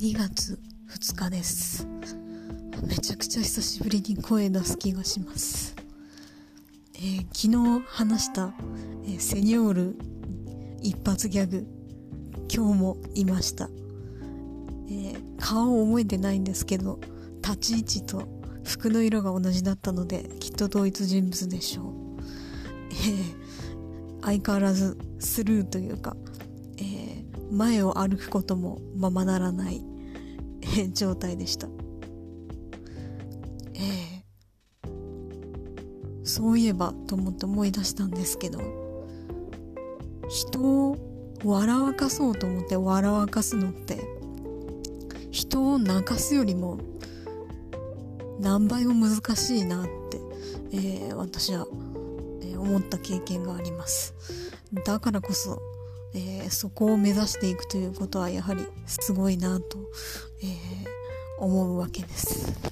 2月2日です。めちゃくちゃ久しぶりに声出す気がします、えー、昨日話した、えー、セニョール一発ギャグ今日もいました、えー、顔を覚えてないんですけど立ち位置と服の色が同じだったのできっと同一人物でしょう、えー、相変わらずスルーというか前を歩くこともままならない、状態でした。えー、そういえばと思って思い出したんですけど、人を笑わかそうと思って笑わかすのって、人を泣かすよりも何倍も難しいなって、えー、私は、えー、思った経験があります。だからこそえー、そこを目指していくということはやはりすごいなと、えー、思うわけです。